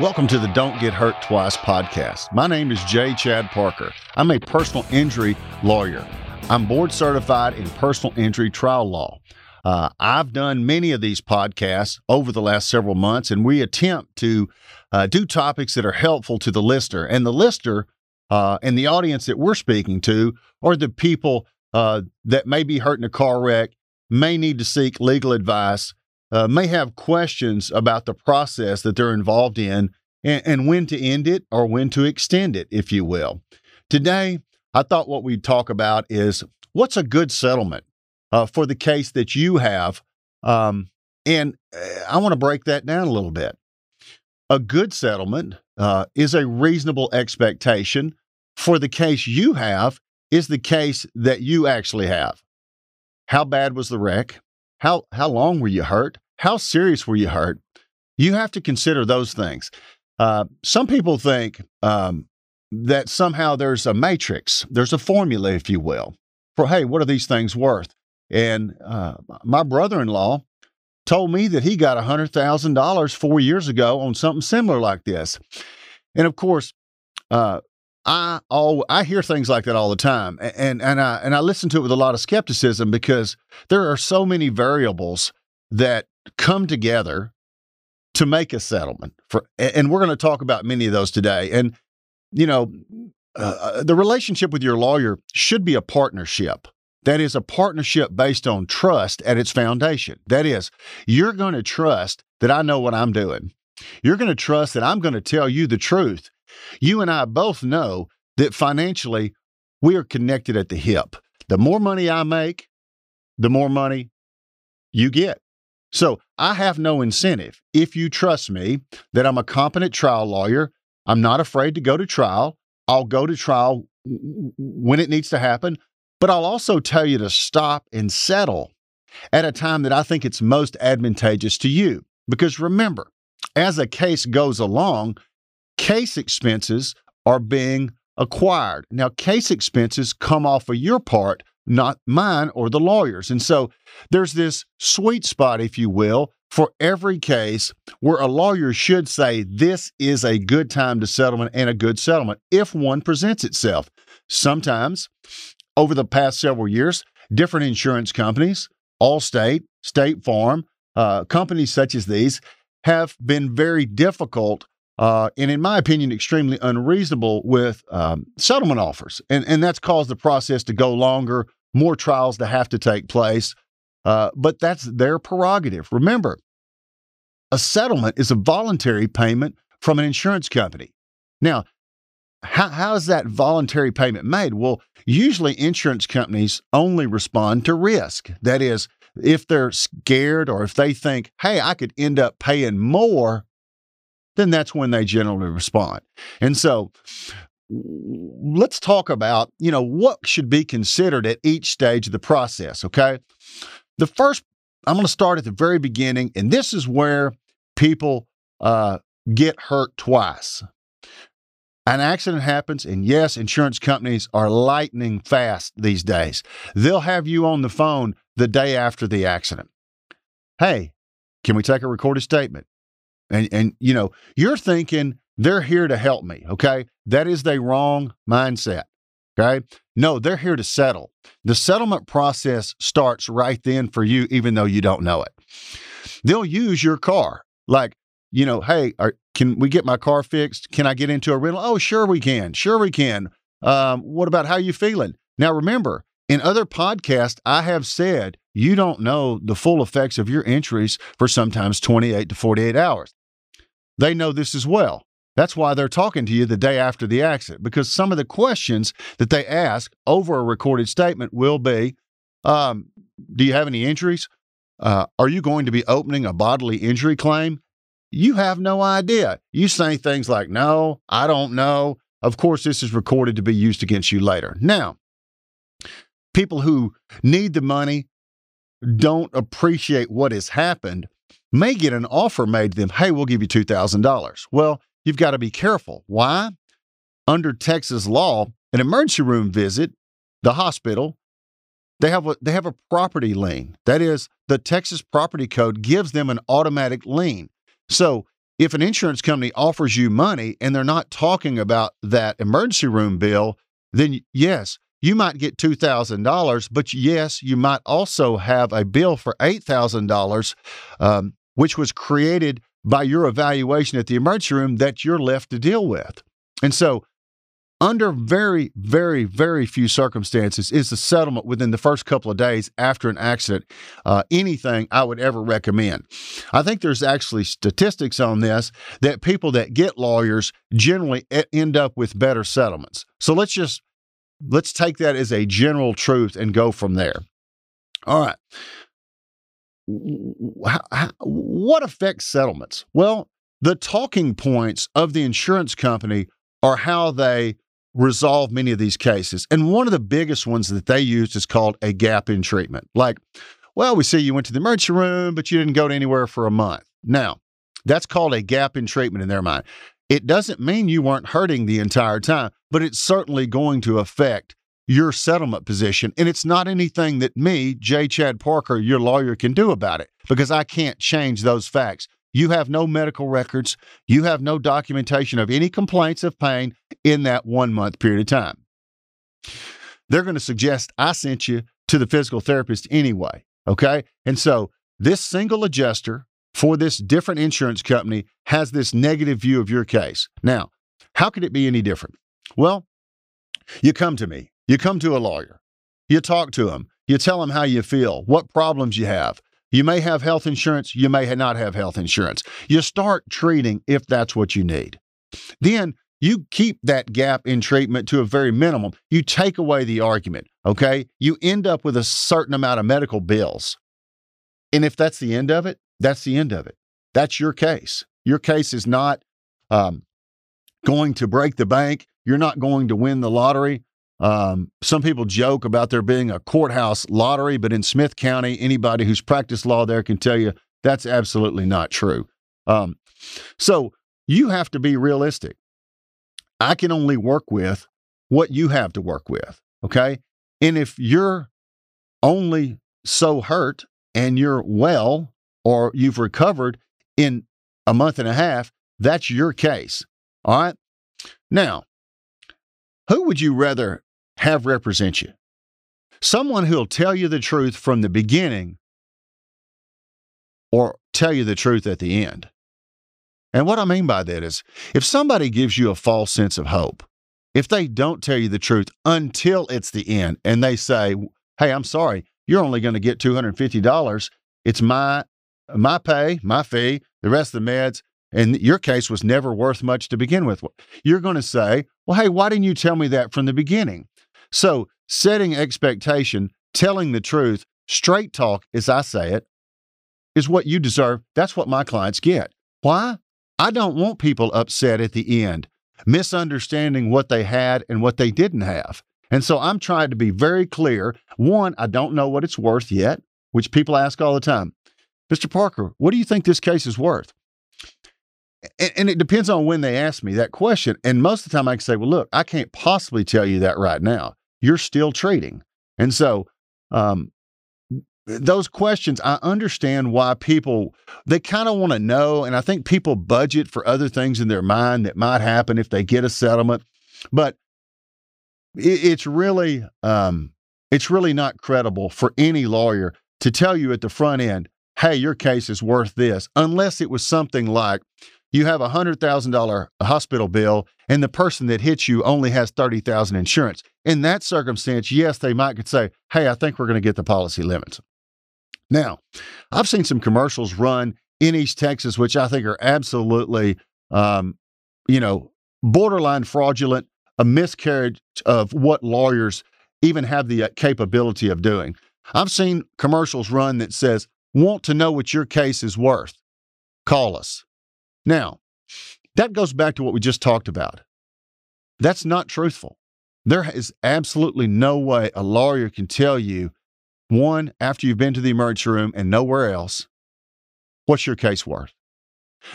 Welcome to the Don't Get Hurt Twice podcast. My name is J. Chad Parker. I'm a personal injury lawyer. I'm board certified in personal injury trial law. Uh, I've done many of these podcasts over the last several months, and we attempt to uh, do topics that are helpful to the listener. And the listener uh, and the audience that we're speaking to are the people uh, that may be hurt in a car wreck, may need to seek legal advice, uh, may have questions about the process that they're involved in and, and when to end it or when to extend it, if you will. Today, I thought what we'd talk about is what's a good settlement uh, for the case that you have. Um, and uh, I want to break that down a little bit. A good settlement uh, is a reasonable expectation for the case you have, is the case that you actually have. How bad was the wreck? How, how long were you hurt? How serious were you hurt? You have to consider those things. Uh, some people think um, that somehow there's a matrix, there's a formula, if you will, for hey, what are these things worth? And uh, my brother in law told me that he got $100,000 four years ago on something similar like this. And of course, uh, I all I hear things like that all the time, and and I and I listen to it with a lot of skepticism because there are so many variables that come together to make a settlement for and we're going to talk about many of those today. And you know uh, uh, the relationship with your lawyer should be a partnership. That is a partnership based on trust at its foundation. That is you're going to trust that i know what i'm doing. You're going to trust that i'm going to tell you the truth you and i both know that financially we are connected at the hip the more money i make the more money you get so I have no incentive. If you trust me that I'm a competent trial lawyer, I'm not afraid to go to trial. I'll go to trial when it needs to happen, but I'll also tell you to stop and settle at a time that I think it's most advantageous to you. Because remember, as a case goes along, case expenses are being acquired. Now, case expenses come off of your part not mine or the lawyers. And so there's this sweet spot, if you will, for every case where a lawyer should say this is a good time to settlement and a good settlement if one presents itself. Sometimes, over the past several years, different insurance companies, Allstate, State Farm, uh, companies such as these have been very difficult uh, and in my opinion, extremely unreasonable with um, settlement offers. And, and that's caused the process to go longer, more trials to have to take place. Uh, but that's their prerogative. Remember, a settlement is a voluntary payment from an insurance company. Now, how, how is that voluntary payment made? Well, usually insurance companies only respond to risk. That is, if they're scared or if they think, hey, I could end up paying more then that's when they generally respond. And so let's talk about, you know, what should be considered at each stage of the process, okay? The first I'm going to start at the very beginning and this is where people uh, get hurt twice. An accident happens, and yes, insurance companies are lightning fast these days. They'll have you on the phone the day after the accident. Hey, can we take a recorded statement? And and you know, you're thinking they're here to help me, okay? That is the wrong mindset. Okay? No, they're here to settle. The settlement process starts right then for you even though you don't know it. They'll use your car. Like, you know, hey, are, can we get my car fixed? Can I get into a rental? Oh, sure we can. Sure we can. Um, what about how you feeling? Now remember, in other podcasts, I have said you don't know the full effects of your injuries for sometimes 28 to 48 hours. They know this as well. That's why they're talking to you the day after the accident, because some of the questions that they ask over a recorded statement will be um, Do you have any injuries? Uh, are you going to be opening a bodily injury claim? You have no idea. You say things like, No, I don't know. Of course, this is recorded to be used against you later. Now, people who need the money don't appreciate what has happened may get an offer made to them hey, we'll give you $2,000. Well, you've got to be careful. Why? Under Texas law, an emergency room visit, the hospital, they have a, they have a property lien. That is, the Texas property code gives them an automatic lien. So if an insurance company offers you money and they're not talking about that emergency room bill, then yes, you might get $2,000, but yes, you might also have a bill for $8,000, um, which was created by your evaluation at the emergency room that you're left to deal with. And so under very, very, very few circumstances is the settlement within the first couple of days after an accident uh, anything I would ever recommend. I think there's actually statistics on this that people that get lawyers generally end up with better settlements. So let's just let's take that as a general truth and go from there. All right. What affects settlements? Well, the talking points of the insurance company are how they resolve many of these cases. And one of the biggest ones that they use is called a gap in treatment. Like, well, we see you went to the emergency room, but you didn't go to anywhere for a month. Now, that's called a gap in treatment in their mind. It doesn't mean you weren't hurting the entire time, but it's certainly going to affect your settlement position. And it's not anything that me, J. Chad Parker, your lawyer, can do about it because I can't change those facts. You have no medical records. You have no documentation of any complaints of pain in that one month period of time. They're going to suggest I sent you to the physical therapist anyway. Okay. And so this single adjuster for this different insurance company has this negative view of your case. Now, how could it be any different? Well, you come to me, you come to a lawyer, you talk to him, you tell him how you feel, what problems you have, you may have health insurance, you may not have health insurance. You start treating if that's what you need. Then you keep that gap in treatment to a very minimum. You take away the argument, okay? You end up with a certain amount of medical bills. And if that's the end of it, that's the end of it. That's your case. Your case is not um, going to break the bank. You're not going to win the lottery. Um, some people joke about there being a courthouse lottery, but in Smith County, anybody who's practiced law there can tell you that's absolutely not true. Um, so you have to be realistic. I can only work with what you have to work with. Okay. And if you're only so hurt and you're well or you've recovered in a month and a half, that's your case. All right. Now, who would you rather have represent you? Someone who'll tell you the truth from the beginning or tell you the truth at the end. And what I mean by that is if somebody gives you a false sense of hope, if they don't tell you the truth until it's the end and they say, "Hey, I'm sorry, you're only going to get $250. It's my my pay, my fee, the rest of the meds, and your case was never worth much to begin with. You're going to say, well, hey, why didn't you tell me that from the beginning? So, setting expectation, telling the truth, straight talk, as I say it, is what you deserve. That's what my clients get. Why? I don't want people upset at the end, misunderstanding what they had and what they didn't have. And so I'm trying to be very clear. One, I don't know what it's worth yet, which people ask all the time. Mr. Parker, what do you think this case is worth? And, and it depends on when they ask me that question. And most of the time, I can say, well, look, I can't possibly tell you that right now. You're still trading. And so, um, those questions, I understand why people they kind of want to know, and I think people budget for other things in their mind that might happen if they get a settlement. But it, it's really, um, it's really not credible for any lawyer to tell you at the front end, "Hey, your case is worth this," unless it was something like, you have a $100,000 hospital bill and the person that hits you only has 30,000 insurance. In that circumstance, yes, they might could say, "Hey, I think we're going to get the policy limits." Now, I've seen some commercials run in East Texas, which I think are absolutely, um, you know, borderline fraudulent, a miscarriage of what lawyers even have the uh, capability of doing. I've seen commercials run that says, "Want to know what your case is worth? Call us." Now, that goes back to what we just talked about. That's not truthful. There is absolutely no way a lawyer can tell you, one, after you've been to the emergency room and nowhere else, what's your case worth?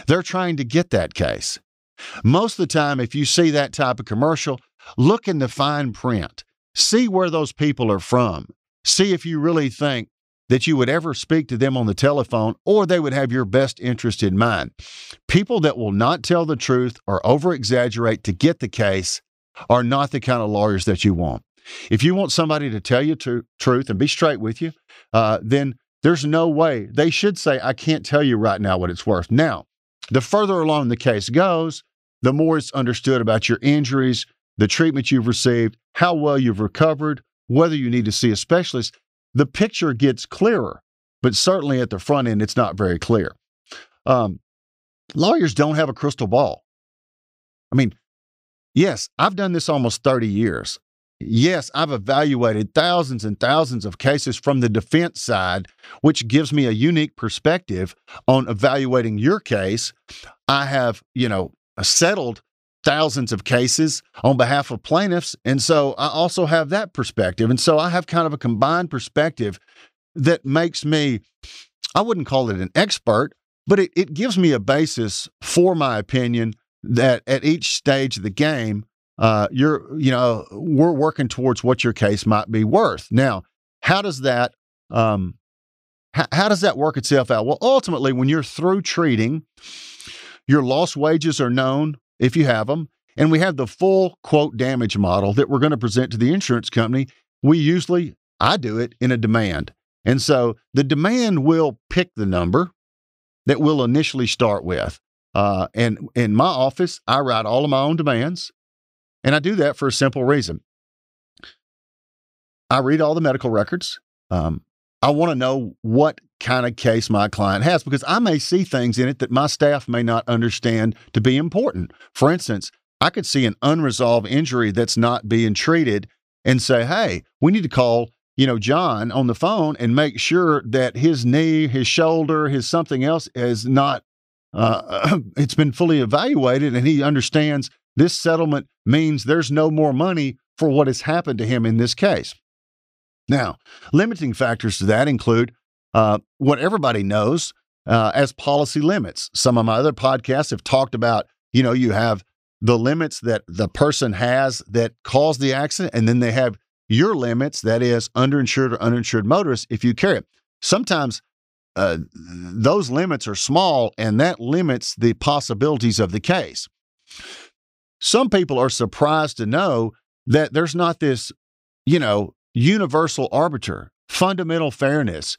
They're trying to get that case. Most of the time, if you see that type of commercial, look in the fine print. See where those people are from. See if you really think that you would ever speak to them on the telephone or they would have your best interest in mind. People that will not tell the truth or over exaggerate to get the case are not the kind of lawyers that you want. If you want somebody to tell you tr- truth and be straight with you, uh, then there's no way they should say, I can't tell you right now what it's worth. Now, the further along the case goes, the more it's understood about your injuries, the treatment you've received, how well you've recovered, whether you need to see a specialist. The picture gets clearer, but certainly at the front end, it's not very clear. Um, lawyers don't have a crystal ball. I mean, yes, I've done this almost 30 years. Yes, I've evaluated thousands and thousands of cases from the defense side, which gives me a unique perspective on evaluating your case. I have, you know, settled thousands of cases on behalf of plaintiffs. And so I also have that perspective. And so I have kind of a combined perspective that makes me, I wouldn't call it an expert, but it, it gives me a basis for my opinion that at each stage of the game, uh, you're, you know, we're working towards what your case might be worth. Now, how does that, um, how, how does that work itself out? Well, ultimately, when you're through treating, your lost wages are known if you have them, and we have the full quote damage model that we're going to present to the insurance company. We usually, I do it in a demand. And so the demand will pick the number that we'll initially start with. Uh, and in my office, I write all of my own demands. And I do that for a simple reason. I read all the medical records. Um, I want to know what kind of case my client has because I may see things in it that my staff may not understand to be important. For instance, I could see an unresolved injury that's not being treated and say, hey, we need to call you know, John on the phone and make sure that his knee, his shoulder, his something else is not, uh, it's been fully evaluated and he understands this settlement means there's no more money for what has happened to him in this case. Now, limiting factors to that include uh, what everybody knows uh, as policy limits. Some of my other podcasts have talked about, you know, you have the limits that the person has that caused the accident, and then they have your limits, that is underinsured or uninsured motorists, if you carry it. Sometimes uh, those limits are small, and that limits the possibilities of the case. Some people are surprised to know that there's not this, you know, universal arbiter, fundamental fairness,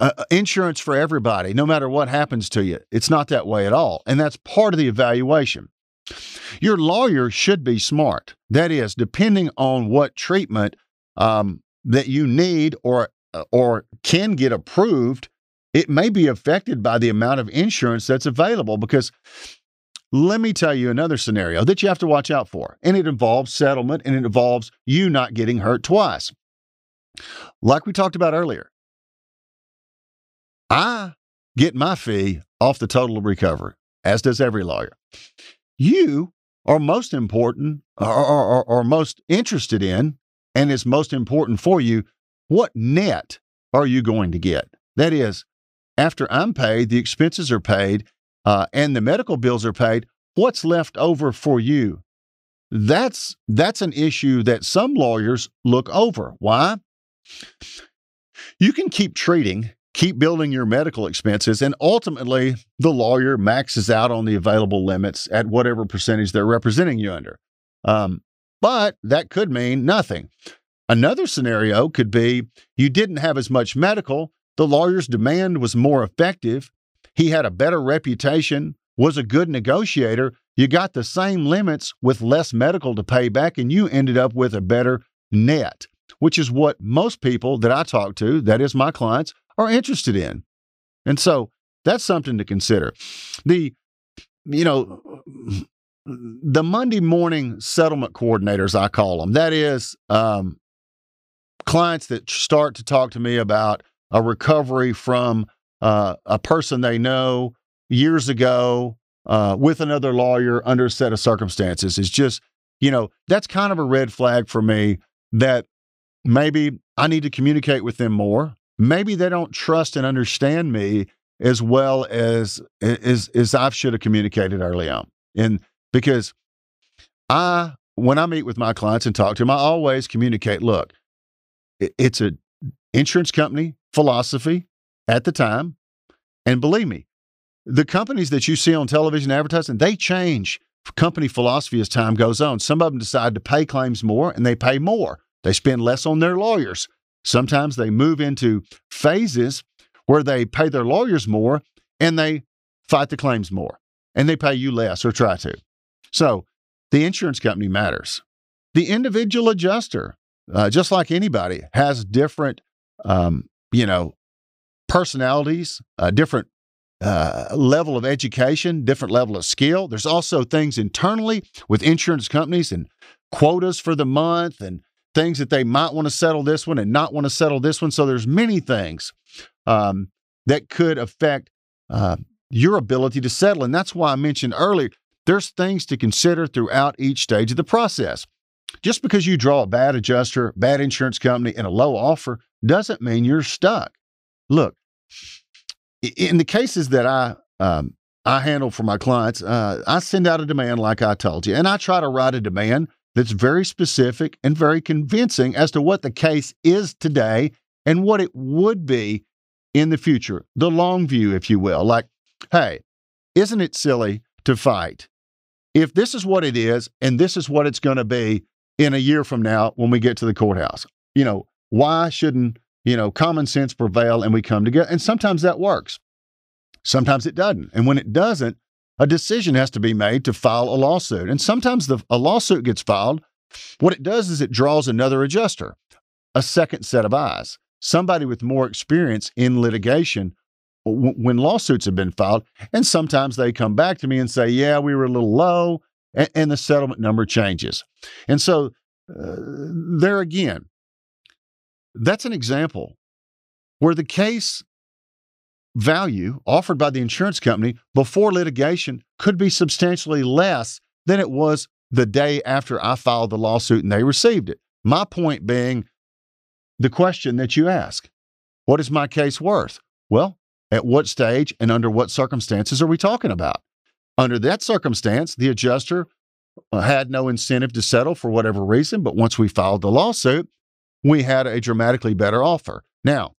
uh, uh, insurance for everybody, no matter what happens to you. It's not that way at all. And that's part of the evaluation. Your lawyer should be smart. That is, depending on what treatment um, that you need or uh, or can get approved, it may be affected by the amount of insurance that's available. Because let me tell you another scenario that you have to watch out for, and it involves settlement and it involves you not getting hurt twice. Like we talked about earlier, I get my fee off the total recovery, as does every lawyer. You are most important or, or, or, most interested in, and is most important for you, what net are you going to get? That is, after I'm paid, the expenses are paid, uh, and the medical bills are paid, what's left over for you? That's that's an issue that some lawyers look over. Why? You can keep treating, keep building your medical expenses, and ultimately the lawyer maxes out on the available limits at whatever percentage they're representing you under. Um, but that could mean nothing. Another scenario could be you didn't have as much medical, the lawyer's demand was more effective, he had a better reputation, was a good negotiator. You got the same limits with less medical to pay back, and you ended up with a better net, which is what most people that I talk to, that is my clients, are interested in. And so that's something to consider. The, you know, the Monday morning settlement coordinators, I call them, that is um, clients that start to talk to me about a recovery from uh, a person they know years ago uh, with another lawyer under a set of circumstances is just, you know, that's kind of a red flag for me that maybe I need to communicate with them more. Maybe they don't trust and understand me as well as as as I should have communicated early on. And because I when I meet with my clients and talk to them, I always communicate, look, it's a insurance company philosophy at the time. And believe me, the companies that you see on television advertising, they change company philosophy as time goes on. Some of them decide to pay claims more and they pay more. They spend less on their lawyers. Sometimes they move into phases where they pay their lawyers more and they fight the claims more and they pay you less or try to. So the insurance company matters. The individual adjuster, uh, just like anybody, has different, um, you know, personalities, uh, different uh, level of education, different level of skill. There's also things internally with insurance companies and quotas for the month and things that they might want to settle this one and not want to settle this one. So there's many things um, that could affect uh, your ability to settle. And that's why I mentioned earlier, there's things to consider throughout each stage of the process. Just because you draw a bad adjuster, bad insurance company, and a low offer doesn't mean you're stuck. Look, in the cases that I um, I handle for my clients, uh, I send out a demand like I told you, and I try to write a demand that's very specific and very convincing as to what the case is today and what it would be in the future, the long view, if you will. Like, hey, isn't it silly to fight? If this is what it is and this is what it's going to be in a year from now when we get to the courthouse, you know, why shouldn't, you know, common sense prevail and we come together? And sometimes that works. Sometimes it doesn't. And when it doesn't, a decision has to be made to file a lawsuit. And sometimes the, a lawsuit gets filed. What it does is it draws another adjuster, a second set of eyes, somebody with more experience in litigation w- when lawsuits have been filed. And sometimes they come back to me and say, yeah, we were a little low, and, and the settlement number changes. And so, uh, there again, that's an example where the case value offered by the insurance company before litigation could be substantially less than it was the day after I filed the lawsuit and they received it. My point being the question that you ask what is my case worth? Well, at what stage and under what circumstances are we talking about? Under that circumstance, the adjuster uh, had no incentive to settle for whatever reason, but once we filed the lawsuit, we had a dramatically better offer. Now,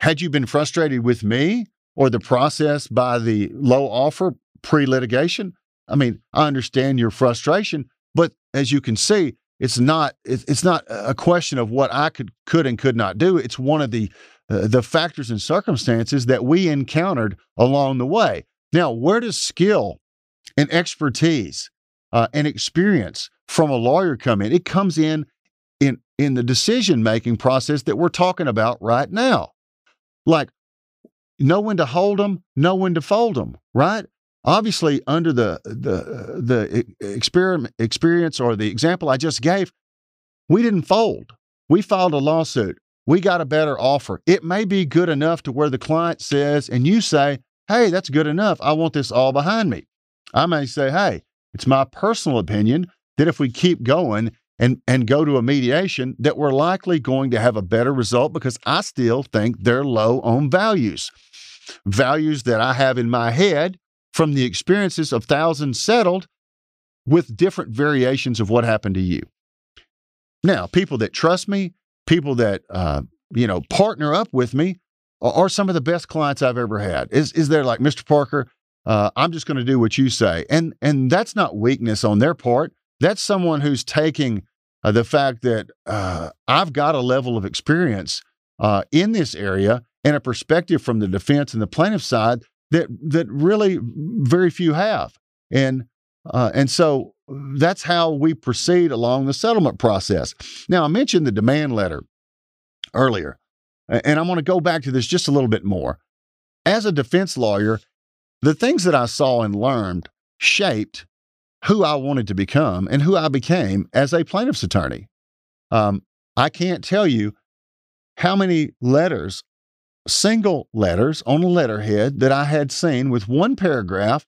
had you been frustrated with me or the process by the low offer pre litigation? I mean, I understand your frustration, but as you can see, it's not it's not a question of what I could could and could not do. It's one of the uh, the factors and circumstances that we encountered along the way. Now, where does skill and expertise uh, and experience from a lawyer come in? It comes in in in the decision making process that we're talking about right now. Like, know when to hold them, know when to fold them, right? Obviously, under the the uh, the experiment experience or the example I just gave, we didn't fold. We filed a lawsuit. We got a better offer. It may be good enough to where the client says, and you say, "Hey, that's good enough. I want this all behind me." I may say, "Hey, it's my personal opinion that if we keep going and and go to a mediation that we're likely going to have a better result because I still think they're low on values. Values that I have in my head from the experiences of thousands settled with different variations of what happened to you. Now, people that trust me, people that uh, you know partner up with me, are, are, some of the best clients I've ever had. Is is there like Mr. Parker? Uh, I'm just going to do what you say, and and that's not weakness on their part. That's someone who's taking uh, the fact that uh, I've got a level of experience uh, in this area and a perspective from the defense and the plaintiff side that that really very few have, and uh, and so that's how we proceed along the settlement process. Now, I mentioned the demand letter earlier, and I want to go back to this just a little bit more. As a defense lawyer, the things that I saw and learned shaped who I wanted to become and who I became as a plaintiff's attorney. Um, I can't tell you how many letters, single letters on a letterhead that I had seen with one paragraph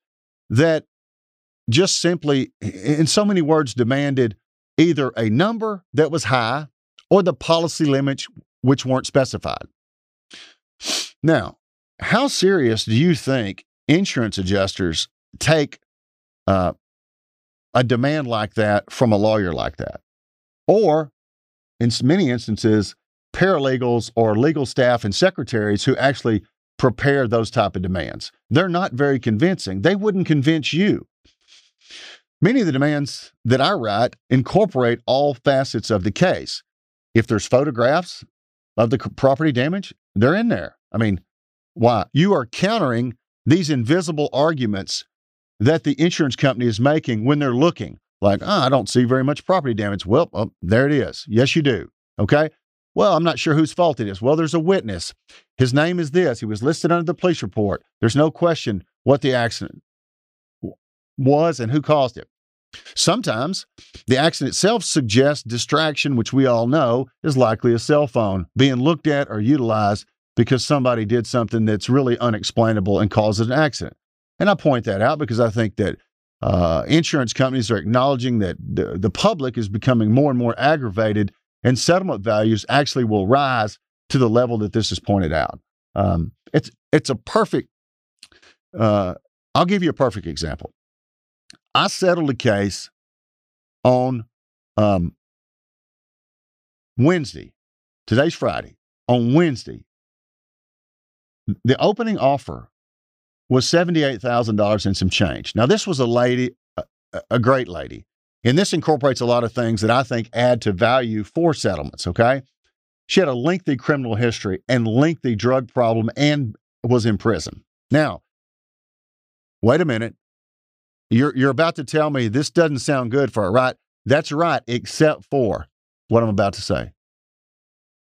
that just simply, in so many words, demanded either a number that was high or the policy limits which weren't specified. Now, how serious do you think insurance adjusters take uh, a demand like that from a lawyer like that. Or in many instances, paralegals or legal staff and secretaries who actually prepare those type of demands. They're not very convincing. They wouldn't convince you. Many of the demands that I write incorporate all facets of the case. If there's photographs of the property damage, they're in there. I mean, why? You are countering these invisible arguments that the insurance company is making when they're looking like, oh, I don't see very much property damage. Well, oh, there it is. Yes, you do. Okay. Well, I'm not sure whose fault it is. Well, there's a witness. His name is this. He was listed under the police report. There's no question what the accident was and who caused it. Sometimes the accident itself suggests distraction, which we all know is likely a cell phone being looked at or utilized because somebody did something that's really unexplainable and caused an accident. And I point that out because I think that uh, insurance companies are acknowledging that the, the public is becoming more and more aggravated, and settlement values actually will rise to the level that this is pointed out. Um, it's it's a perfect. Uh, I'll give you a perfect example. I settled a case on um, Wednesday. Today's Friday. On Wednesday, the opening offer was $78,000 and some change. Now, this was a lady, a, a great lady. And this incorporates a lot of things that I think add to value for settlements, okay? She had a lengthy criminal history and lengthy drug problem and was in prison. Now, wait a minute. You're, you're about to tell me this doesn't sound good for her, right? That's right, except for what I'm about to say.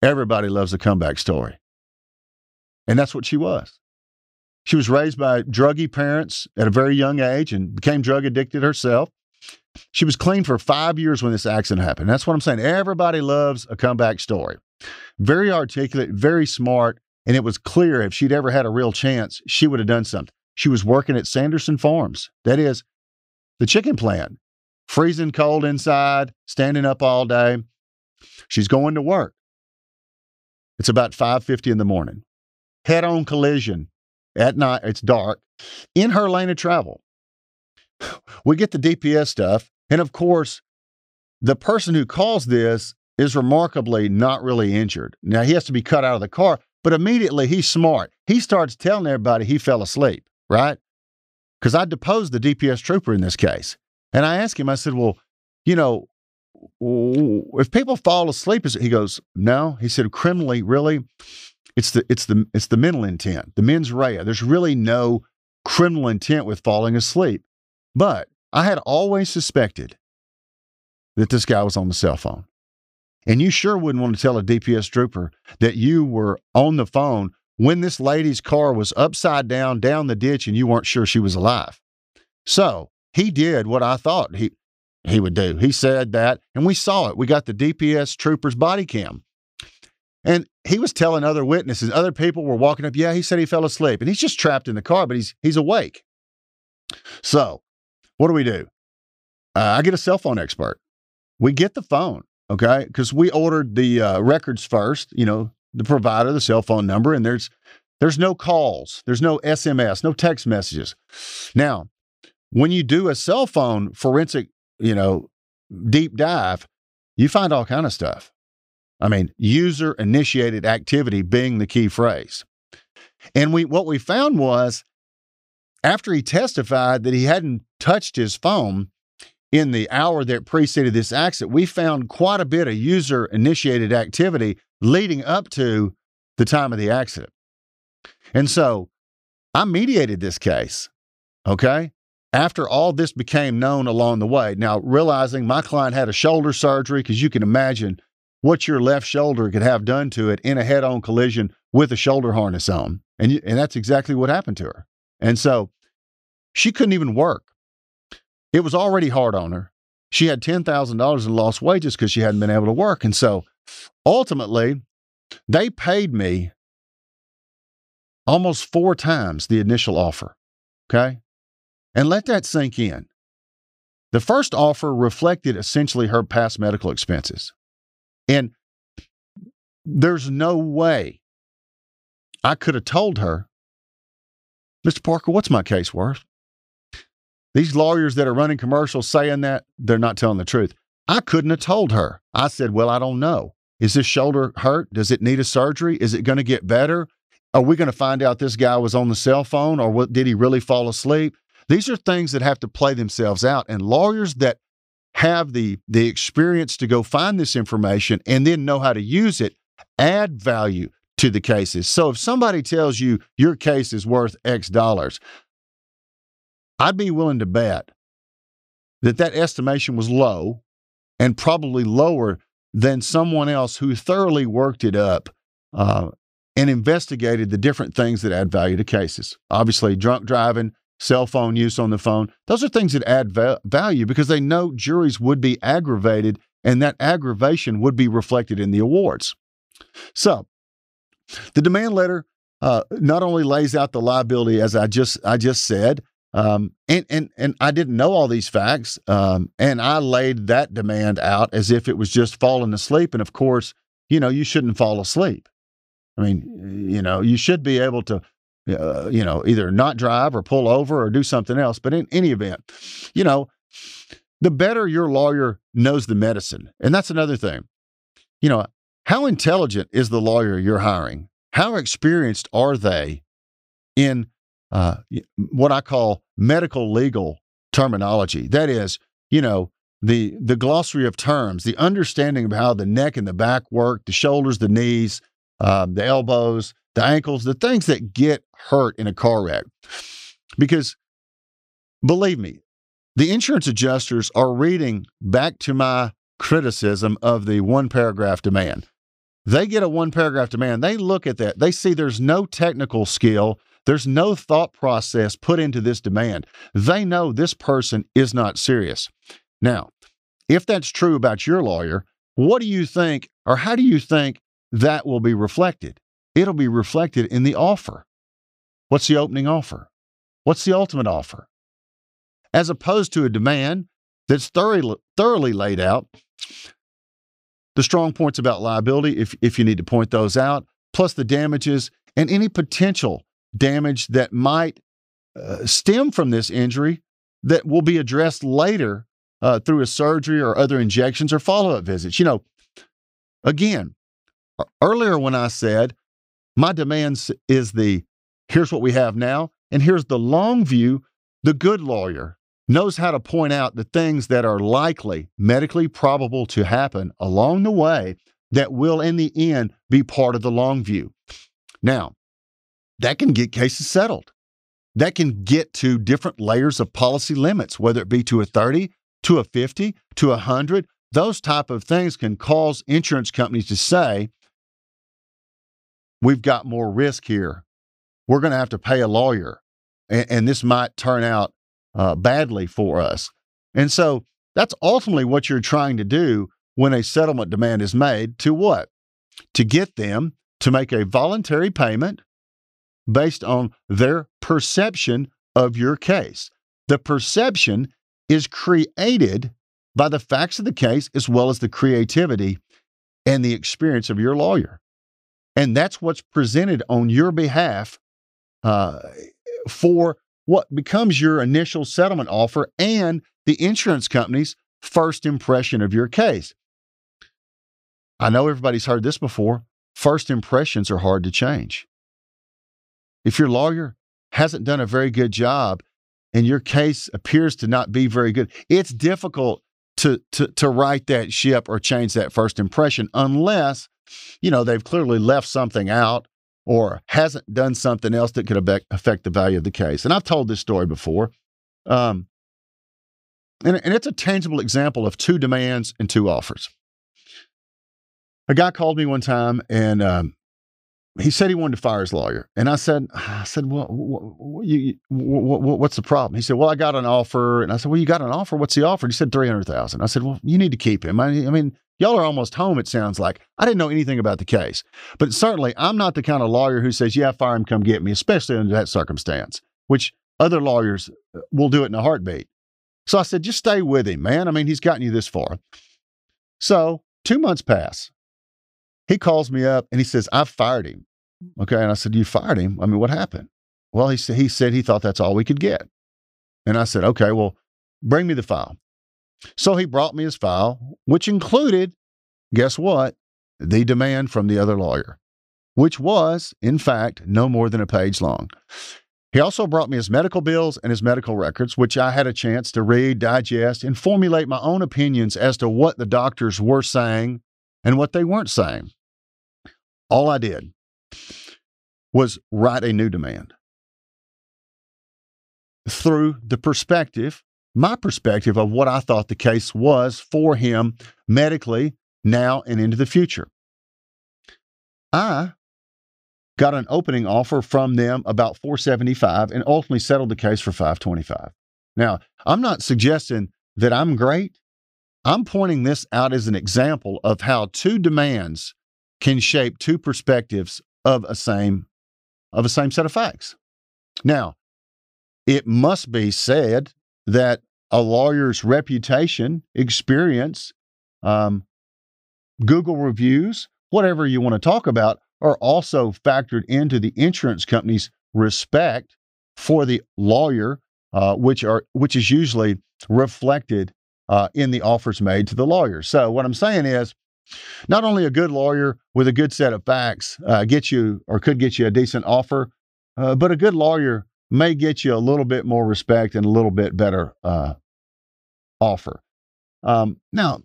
Everybody loves a comeback story. And that's what she was. She was raised by druggy parents at a very young age and became drug addicted herself. She was clean for five years when this accident happened. That's what I'm saying. Everybody loves a comeback story. Very articulate, very smart, and it was clear if she'd ever had a real chance, she would have done something. She was working at Sanderson Farms. That is the chicken plant, freezing cold inside, standing up all day. She's going to work. It's about 5:50 in the morning. Head-on collision at night, it's dark, in her lane of travel. We get the DPS stuff. And of course, the person who caused this is remarkably not really injured. Now, he has to be cut out of the car, but immediately he's smart. He starts telling everybody he fell asleep, right? Because I deposed the DPS trooper in this case. And I asked him, I said, well, you know, if people fall asleep, he goes, no. He said, criminally, really? It's the it's the it's the mental intent, the mens rea. There's really no criminal intent with falling asleep. But I had always suspected that this guy was on the cell phone. And you sure wouldn't want to tell a DPS trooper that you were on the phone when this lady's car was upside down down the ditch and you weren't sure she was alive. So he did what I thought he he would do. He said that, and we saw it. We got the DPS trooper's body cam. And he was telling other witnesses, other people were walking up, yeah, he said he fell asleep. And he's just trapped in the car, but he's he's awake. So, what do we do? Uh, I get a cell phone expert. We get the phone, okay? Because we ordered the uh, records first, you know, the provider, the cell phone number, and there's there's no calls, there's no SMS, no text messages. Now, when you do a cell phone forensic, you know, deep dive, you find all kind of stuff. I mean, user initiated activity being the key phrase. And we what we found was after he testified that he hadn't touched his phone in the hour that preceded this accident, we found quite a bit of user initiated activity leading up to the time of the accident. And so I mediated this case, okay? After all this became known along the way. Now, realizing my client had a shoulder surgery, because you can imagine what your left shoulder could have done to it in a head on collision with a shoulder harness on. And, you, and that's exactly what happened to her. And so she couldn't even work. It was already hard on her. She had $10,000 in lost wages because she hadn't been able to work. And so ultimately, they paid me almost four times the initial offer. Okay. And let that sink in. The first offer reflected essentially her past medical expenses. And there's no way I could have told her, Mr. Parker, what's my case worth? These lawyers that are running commercials saying that, they're not telling the truth. I couldn't have told her. I said, Well, I don't know. Is this shoulder hurt? Does it need a surgery? Is it going to get better? Are we going to find out this guy was on the cell phone or what, did he really fall asleep? These are things that have to play themselves out. And lawyers that have the, the experience to go find this information and then know how to use it add value to the cases. So if somebody tells you your case is worth X dollars, I'd be willing to bet that that estimation was low and probably lower than someone else who thoroughly worked it up uh, and investigated the different things that add value to cases. Obviously, drunk driving, cell phone use on the phone, those are things that add va- value because they know juries would be aggravated and that aggravation would be reflected in the awards. So, the demand letter uh, not only lays out the liability as I just I just said, um, and and and I didn't know all these facts, um, and I laid that demand out as if it was just falling asleep. And of course, you know, you shouldn't fall asleep. I mean, you know, you should be able to, uh, you know, either not drive or pull over or do something else. But in any event, you know, the better your lawyer knows the medicine, and that's another thing. You know, how intelligent is the lawyer you're hiring? How experienced are they in uh, what I call medical legal terminology. That is, you know, the the glossary of terms, the understanding of how the neck and the back work, the shoulders, the knees, um, the elbows, the ankles, the things that get hurt in a car wreck. Because believe me, the insurance adjusters are reading back to my criticism of the one paragraph demand. They get a one paragraph demand. They look at that. They see there's no technical skill. There's no thought process put into this demand. They know this person is not serious. Now, if that's true about your lawyer, what do you think, or how do you think that will be reflected? It'll be reflected in the offer. What's the opening offer? What's the ultimate offer? As opposed to a demand that's thoroughly, thoroughly laid out, the strong points about liability, if, if you need to point those out, plus the damages and any potential damage that might uh, stem from this injury that will be addressed later uh, through a surgery or other injections or follow up visits. You know, again, earlier when I said my demands is the here's what we have now, and here's the long view, the good lawyer knows how to point out the things that are likely, medically probable to happen along the way that will, in the end, be part of the long view. Now, that can get cases settled. That can get to different layers of policy limits, whether it be to a 30, to a 50, to a 100. Those type of things can cause insurance companies to say, we've got more risk here. We're going to have to pay a lawyer, and, and this might turn out uh, badly for us. And so that's ultimately what you're trying to do when a settlement demand is made to what? To get them to make a voluntary payment based on their perception of your case. The perception is created by the facts of the case as well as the creativity and the experience of your lawyer. And that's what's presented on your behalf uh, for what becomes your initial settlement offer and the insurance company's first impression of your case. I know everybody's heard this before. First impressions are hard to change. If your lawyer hasn't done a very good job and your case appears to not be very good, it's difficult to, to, to right that ship or change that first impression unless, you know, they've clearly left something out or hasn't done something else that could affect the value of the case. And I've told this story before. Um, and, and it's a tangible example of two demands and two offers. A guy called me one time and um, he said he wanted to fire his lawyer, and I said, I said, well, what, you, what, what's the problem? He said, well, I got an offer, and I said, well, you got an offer. What's the offer? And he said three hundred thousand. I said, well, you need to keep him. I, I mean, y'all are almost home. It sounds like I didn't know anything about the case, but certainly I'm not the kind of lawyer who says, yeah, fire him, come get me, especially under that circumstance, which other lawyers uh, will do it in a heartbeat. So I said, just stay with him, man. I mean, he's gotten you this far. So two months pass. He calls me up and he says, I've fired him. Mm. Okay. And I said, You fired him? I mean, what happened? Well, he he said he thought that's all we could get. And I said, Okay, well, bring me the file. So he brought me his file, which included, guess what? the demand from the other lawyer, which was, in fact, no more than a page long. He also brought me his medical bills and his medical records, which I had a chance to read, digest, and formulate my own opinions as to what the doctors were saying and what they weren't saying. All I did was write a new demand through the perspective, my perspective of what I thought the case was for him medically now and into the future. I got an opening offer from them about 475 and ultimately settled the case for 525. Now, I'm not suggesting that I'm great. I'm pointing this out as an example of how two demands can shape two perspectives of a same of a same set of facts. Now, it must be said that a lawyer's reputation, experience, um, Google reviews, whatever you want to talk about, are also factored into the insurance company's respect for the lawyer, uh, which are which is usually reflected uh, in the offers made to the lawyer. So what I'm saying is, not only a good lawyer with a good set of facts uh, get you or could get you a decent offer, uh, but a good lawyer may get you a little bit more respect and a little bit better uh, offer. Um, now,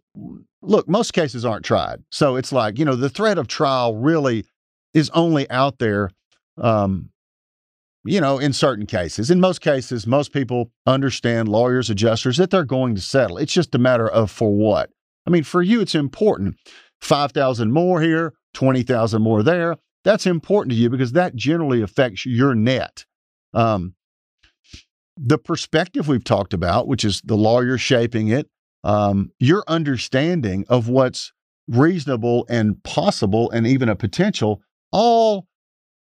look, most cases aren't tried. So it's like, you know, the threat of trial really is only out there, um, you know, in certain cases. In most cases, most people understand lawyers, adjusters, that they're going to settle. It's just a matter of for what. I mean, for you, it's important. 5,000 more here, 20,000 more there. That's important to you because that generally affects your net. Um, the perspective we've talked about, which is the lawyer shaping it, um, your understanding of what's reasonable and possible and even a potential all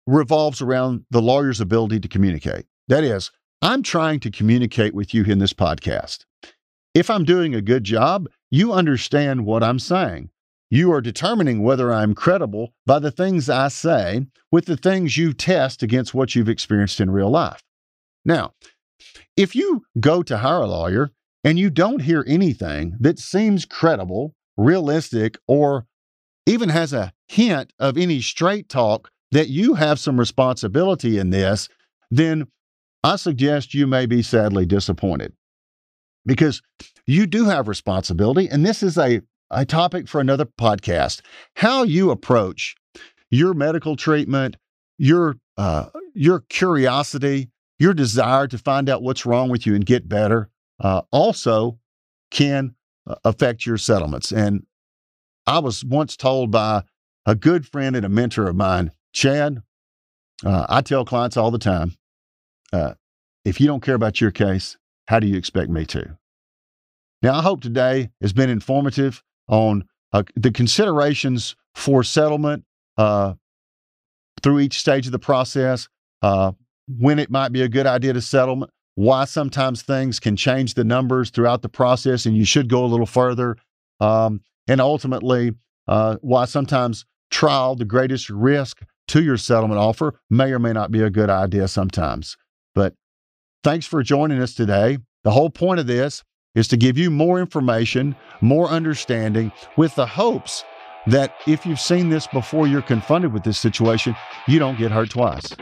revolves around the lawyer's ability to communicate. That is, I'm trying to communicate with you in this podcast. If I'm doing a good job, you understand what I'm saying. You are determining whether I'm credible by the things I say with the things you test against what you've experienced in real life. Now, if you go to hire a lawyer and you don't hear anything that seems credible, realistic, or even has a hint of any straight talk that you have some responsibility in this, then I suggest you may be sadly disappointed because you do have responsibility. And this is a, a topic for another podcast. How you approach your medical treatment, your, uh, your curiosity, your desire to find out what's wrong with you and get better uh, also can uh, affect your settlements. And I was once told by a good friend and a mentor of mine, Chad. Uh, I tell clients all the time uh, if you don't care about your case, how do you expect me to? Now, I hope today has been informative on uh, the considerations for settlement uh, through each stage of the process, uh, when it might be a good idea to settlement, why sometimes things can change the numbers throughout the process and you should go a little further. Um, and ultimately, uh, why sometimes trial, the greatest risk to your settlement offer, may or may not be a good idea sometimes. But thanks for joining us today. The whole point of this is to give you more information, more understanding, with the hopes that if you've seen this before you're confronted with this situation, you don't get hurt twice.